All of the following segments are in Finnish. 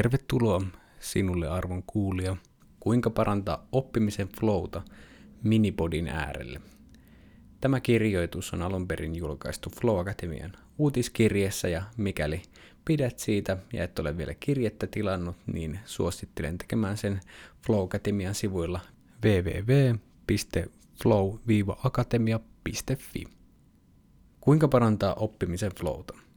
Tervetuloa sinulle arvon kuulija. Kuinka parantaa oppimisen flowta minipodin äärelle. Tämä kirjoitus on alun perin julkaistu Flow Academian uutiskirjeessä ja mikäli pidät siitä ja et ole vielä kirjettä tilannut, niin suosittelen tekemään sen Flow Academian sivuilla www.flow-akatemia.fi. Kuinka parantaa oppimisen flowta?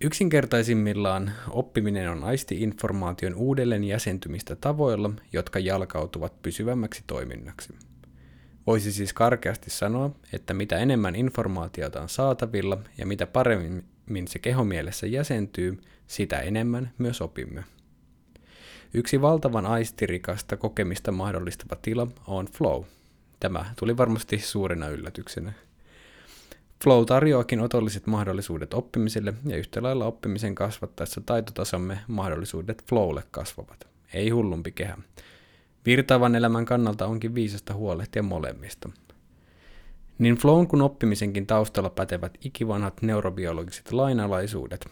Yksinkertaisimmillaan oppiminen on aisti-informaation uudelleen jäsentymistä tavoilla, jotka jalkautuvat pysyvämmäksi toiminnaksi. Voisi siis karkeasti sanoa, että mitä enemmän informaatiota on saatavilla ja mitä paremmin se kehomielessä jäsentyy, sitä enemmän myös opimme. Yksi valtavan aistirikasta kokemista mahdollistava tila on flow. Tämä tuli varmasti suurena yllätyksenä. Flow tarjoakin otolliset mahdollisuudet oppimiselle ja yhtä lailla oppimisen kasvattaessa taitotasomme mahdollisuudet flowlle kasvavat. Ei hullumpi kehä. Virtaavan elämän kannalta onkin viisasta huolehtia molemmista. Niin flown kuin oppimisenkin taustalla pätevät ikivanhat neurobiologiset lainalaisuudet.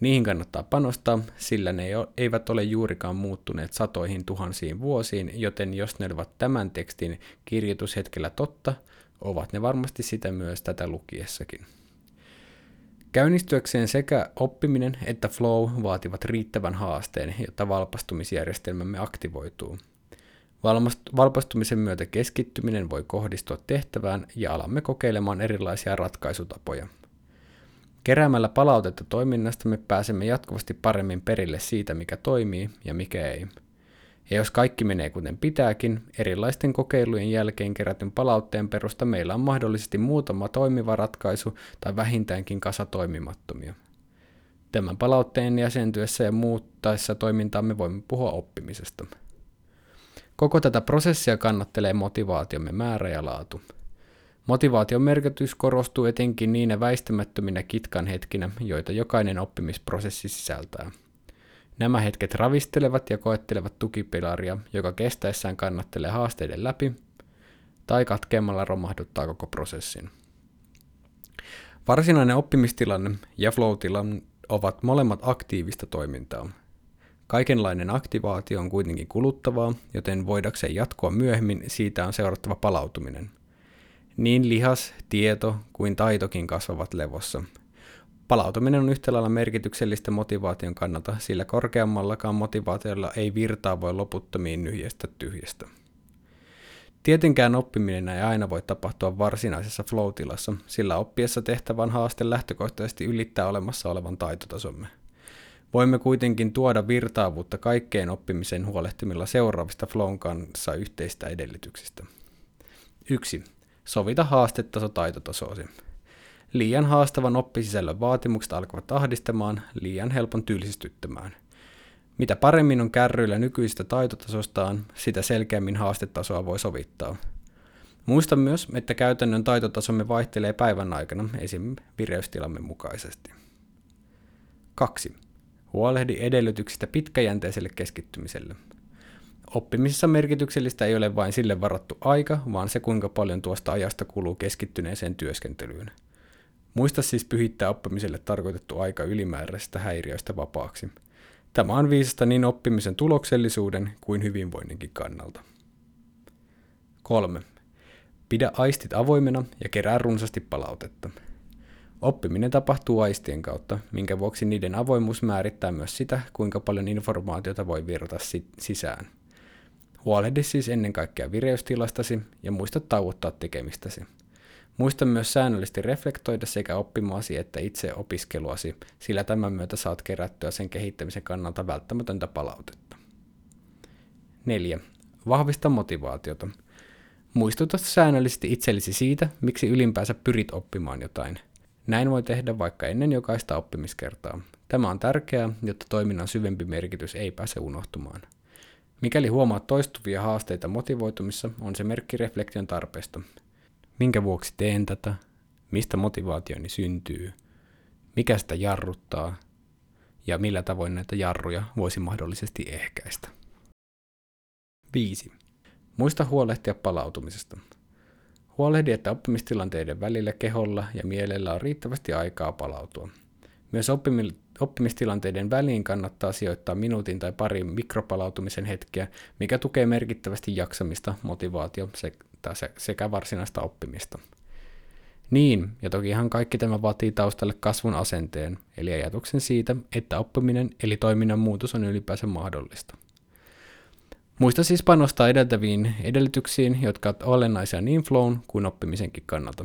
Niihin kannattaa panostaa, sillä ne eivät ole juurikaan muuttuneet satoihin tuhansiin vuosiin, joten jos ne ovat tämän tekstin kirjoitushetkellä totta – ovat ne varmasti sitä myös tätä lukiessakin. Käynnistyäkseen sekä oppiminen että flow vaativat riittävän haasteen, jotta valpastumisjärjestelmämme aktivoituu. Valpastumisen myötä keskittyminen voi kohdistua tehtävään ja alamme kokeilemaan erilaisia ratkaisutapoja. Keräämällä palautetta toiminnasta me pääsemme jatkuvasti paremmin perille siitä, mikä toimii ja mikä ei – ja jos kaikki menee kuten pitääkin, erilaisten kokeilujen jälkeen kerätyn palautteen perusta meillä on mahdollisesti muutama toimiva ratkaisu tai vähintäänkin kasa toimimattomia. Tämän palautteen jäsentyessä ja muuttaessa toimintaamme voimme puhua oppimisesta. Koko tätä prosessia kannattelee motivaatiomme määrä ja laatu. Motivaation merkitys korostuu etenkin niinä väistämättöminä kitkan hetkinä, joita jokainen oppimisprosessi sisältää – Nämä hetket ravistelevat ja koettelevat tukipilaria, joka kestäessään kannattelee haasteiden läpi tai katkeamalla romahduttaa koko prosessin. Varsinainen oppimistilanne ja flow ovat molemmat aktiivista toimintaa. Kaikenlainen aktivaatio on kuitenkin kuluttavaa, joten voidakseen jatkoa myöhemmin siitä on seurattava palautuminen. Niin lihas, tieto kuin taitokin kasvavat levossa – Palautuminen on yhtä lailla merkityksellistä motivaation kannalta, sillä korkeammallakaan motivaatiolla ei virtaa voi loputtomiin nyhjästä tyhjästä. Tietenkään oppiminen ei aina voi tapahtua varsinaisessa flow-tilassa, sillä oppiessa tehtävän haaste lähtökohtaisesti ylittää olemassa olevan taitotasomme. Voimme kuitenkin tuoda virtaavuutta kaikkeen oppimisen huolehtimilla seuraavista flown kanssa yhteistä edellytyksistä. 1. Sovita haastetaso taitotasoasi. Liian haastavan oppisisällön vaatimukset alkavat ahdistamaan, liian helpon tylsistyttämään. Mitä paremmin on kärryillä nykyistä taitotasostaan, sitä selkeämmin haastetasoa voi sovittaa. Muista myös, että käytännön taitotasomme vaihtelee päivän aikana, esim. vireystilamme mukaisesti. 2. Huolehdi edellytyksistä pitkäjänteiselle keskittymiselle. Oppimisessa merkityksellistä ei ole vain sille varattu aika, vaan se kuinka paljon tuosta ajasta kuluu keskittyneeseen työskentelyyn – Muista siis pyhittää oppimiselle tarkoitettu aika ylimääräisestä häiriöistä vapaaksi. Tämä on viisasta niin oppimisen tuloksellisuuden kuin hyvinvoinninkin kannalta. 3. Pidä aistit avoimena ja kerää runsasti palautetta. Oppiminen tapahtuu aistien kautta, minkä vuoksi niiden avoimuus määrittää myös sitä, kuinka paljon informaatiota voi virrata sisään. Huolehdi siis ennen kaikkea vireystilastasi ja muista tauottaa tekemistäsi. Muista myös säännöllisesti reflektoida sekä oppimaasi että itse opiskeluasi, sillä tämän myötä saat kerättyä sen kehittämisen kannalta välttämätöntä palautetta. 4. Vahvista motivaatiota. Muistuta säännöllisesti itsellesi siitä, miksi ylimpäänsä pyrit oppimaan jotain. Näin voi tehdä vaikka ennen jokaista oppimiskertaa. Tämä on tärkeää, jotta toiminnan syvempi merkitys ei pääse unohtumaan. Mikäli huomaat toistuvia haasteita motivoitumissa, on se merkki reflektion tarpeesta. Minkä vuoksi teen tätä? Mistä motivaationi syntyy? Mikä sitä jarruttaa? Ja millä tavoin näitä jarruja voisi mahdollisesti ehkäistä? 5. Muista huolehtia palautumisesta. Huolehdi, että oppimistilanteiden välillä keholla ja mielellä on riittävästi aikaa palautua. Myös oppimistilanteiden väliin kannattaa sijoittaa minuutin tai pari mikropalautumisen hetkeä, mikä tukee merkittävästi jaksamista, motivaatio sekä varsinaista oppimista. Niin, ja tokihan kaikki tämä vaatii taustalle kasvun asenteen, eli ajatuksen siitä, että oppiminen eli toiminnan muutos on ylipäänsä mahdollista. Muista siis panostaa edeltäviin edellytyksiin, jotka ovat olennaisia niin flown kuin oppimisenkin kannalta.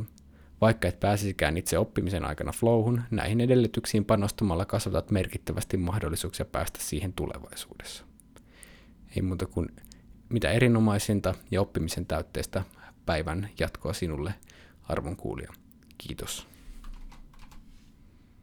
Vaikka et pääsisikään itse oppimisen aikana flowhun, näihin edellytyksiin panostamalla kasvatat merkittävästi mahdollisuuksia päästä siihen tulevaisuudessa. Ei muuta kuin mitä erinomaisinta ja oppimisen täytteistä päivän jatkoa sinulle, arvon kuulija. Kiitos.